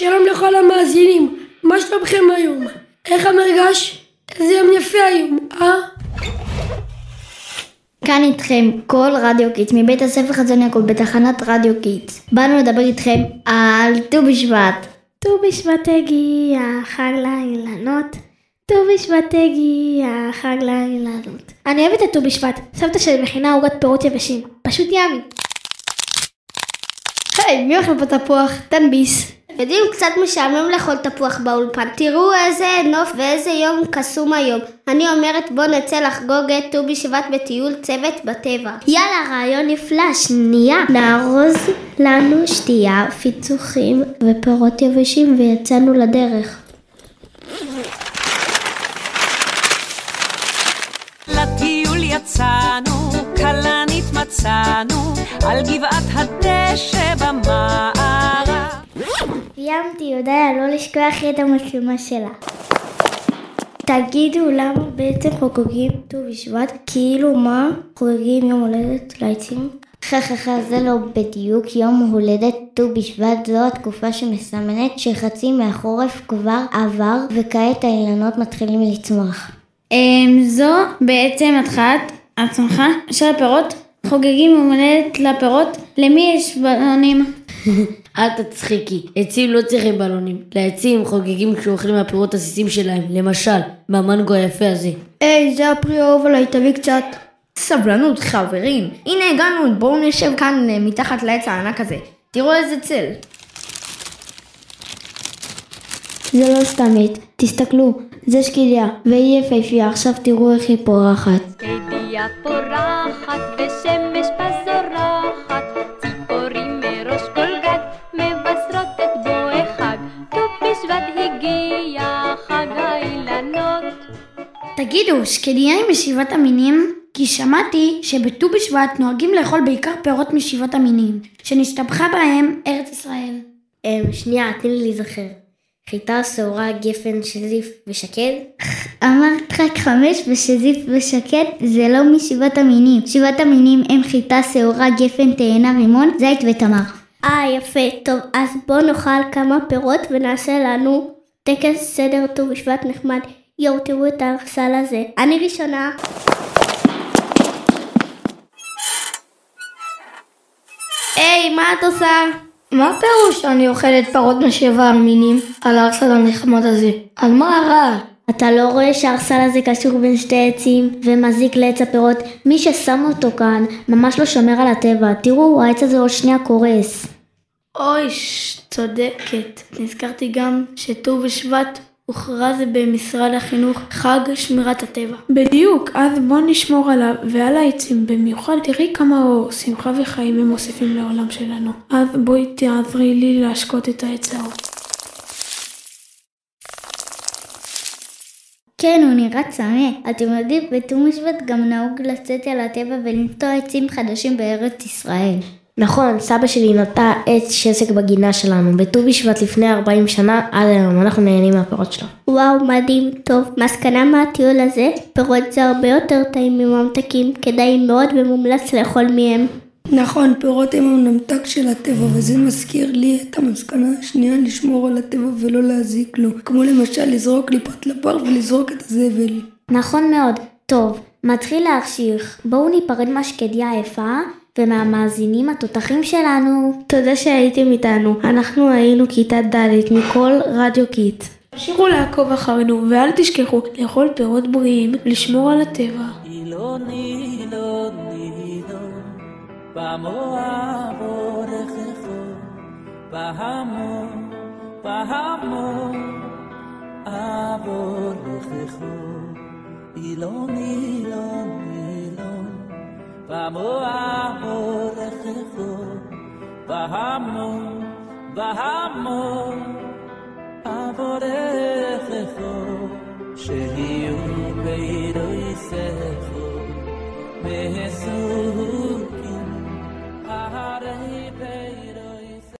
שלום לכל המאזינים, מה שלומכם היום? איך המרגש? איזה יום יפה היום, אה? כאן איתכם כל רדיו קידס מבית הספר חזון יעקב בתחנת רדיו קידס. באנו לדבר איתכם על ט"ו בשבט. ט"ו בשבט הגיע, חג לאילנות. ט"ו בשבט הגיע, חג לאילנות. אני אוהבת את ט"ו בשבט, סבתא שלי מכינה עוגת פירות יבשים. פשוט יאמי. היי, מי אוכל פה תפוח? תן ביס. יודעים, קצת משעמם לאכול תפוח באולפן. תראו איזה נוף ואיזה יום קסום היום. אני אומרת בוא נצא לחגוג את ט"ו בשבט בטיול צוות בטבע. יאללה, רעיון נפלא, שנייה. נארוז לנו שתייה, פיצוחים ופירות יבשים ויצאנו לדרך. לטיול יצאנו, כלנית מצאנו, על גבעת הדשא במערב. סיימתי, יודעיה, לא לשכוח את המצלמה שלה. תגידו למה בעצם חוגגים ט"ו בשבט? כאילו מה? חוגגים יום הולדת לעצים? חככה, זה לא בדיוק יום הולדת ט"ו בשבט, זו התקופה שמסמנת שחצי מהחורף כבר עבר וכעת האילנות מתחילים לצמוח. אמ, זו בעצם התחלת הצמחה של הפירות. חוגגים יום הולדת לפירות. למי יש בלונים? אל תצחיקי, עצים לא צריכים בלונים. לעצים חוגגים כשאוכלים מהפירות עסיסים שלהם, למשל, מהמנגו היפה הזה. היי, זה הפרי האהוב עליי, תביא קצת. סבלנות חברים, הנה הגענו, בואו נשב כאן אה, מתחת לעץ הענק הזה. תראו איזה צל. זה לא סתם עט, תסתכלו, זה שקיליה, והיא יפהפייה, עכשיו תראו איך היא פורחת. שקדיה פורחת ושמש בזורחת, תגידו, שקדיה היא משבעת המינים? כי שמעתי שבט"ו בשבט נוהגים לאכול בעיקר פירות משבעת המינים, שנסתבכה בהם ארץ ישראל. אמ, שנייה, תני לי להיזכר. חיטה, שעורה, גפן, שזיף ושקד? אמרת רק חמש ושזיף ושקד זה לא משבעת המינים. שבעת המינים הם חיטה, שעורה, גפן, תאנה, רימון, זית ותמר. אה, יפה. טוב, אז בואו נאכל כמה פירות ונעשה לנו טקס סדר ט"ו בשבט נחמד. יואו, תראו את הארסל הזה. אני ראשונה. היי, מה את עושה? מה פירוש שאני אוכלת פרות משבע המינים על הארסל הנחמד הזה? על מה הרע? אתה לא רואה שהארסל הזה קשור בין שתי עצים ומזיק לעץ הפירות? מי ששם אותו כאן ממש לא שומר על הטבע. תראו, העץ הזה עוד שנייה קורס. אוי, צודקת. נזכרתי גם שט"ו בשבט הוכרז במשרד החינוך חג שמירת הטבע. בדיוק, אז בוא נשמור עליו ועל העצים במיוחד, תראי כמה אור, שמחה וחיים הם מוסיפים לעולם שלנו. אז בואי תעזרי לי להשקות את העץ האור. כן, הוא נראה צמא. אתם יודעים, בט"ו בשבט גם נהוג לצאת אל הטבע ולנטוע עצים חדשים בארץ ישראל. נכון, סבא שלי נטע עץ שסק בגינה שלנו, בט"ו בשבט לפני 40 שנה, עד היום, אנחנו נהנים מהפירות שלו. וואו, מדהים. טוב, מסקנה מהטיול הזה, פירות זה הרבה יותר טעים מממתקים, כדאי מאוד ומומלץ לאכול מהם. נכון, פירות הם הממתק של הטבע, וזה מזכיר לי את המסקנה השנייה לשמור על הטבע ולא להזיק לו. כמו למשל לזרוק ליפת לפר ולזרוק את הזבל. נכון מאוד. טוב, מתחיל להחשיך. בואו ניפרד מהשקדיה היפה ומהמאזינים התותחים שלנו. תודה שהייתם איתנו. אנחנו היינו כיתה ד' מכל רדיו קיט. תמשיכו לעקוב אחרינו ואל תשכחו לאכול פירות בריאים, לשמור על הטבע. אילון, אילון, אילון, במואב אורכךו, בהמון, בהמון, אבורכךו. אילון, אילון, אילון, במואב אורכךו, בהמון, בהמון, אבורכךו. שיהיו בידו יסכו, מהסוג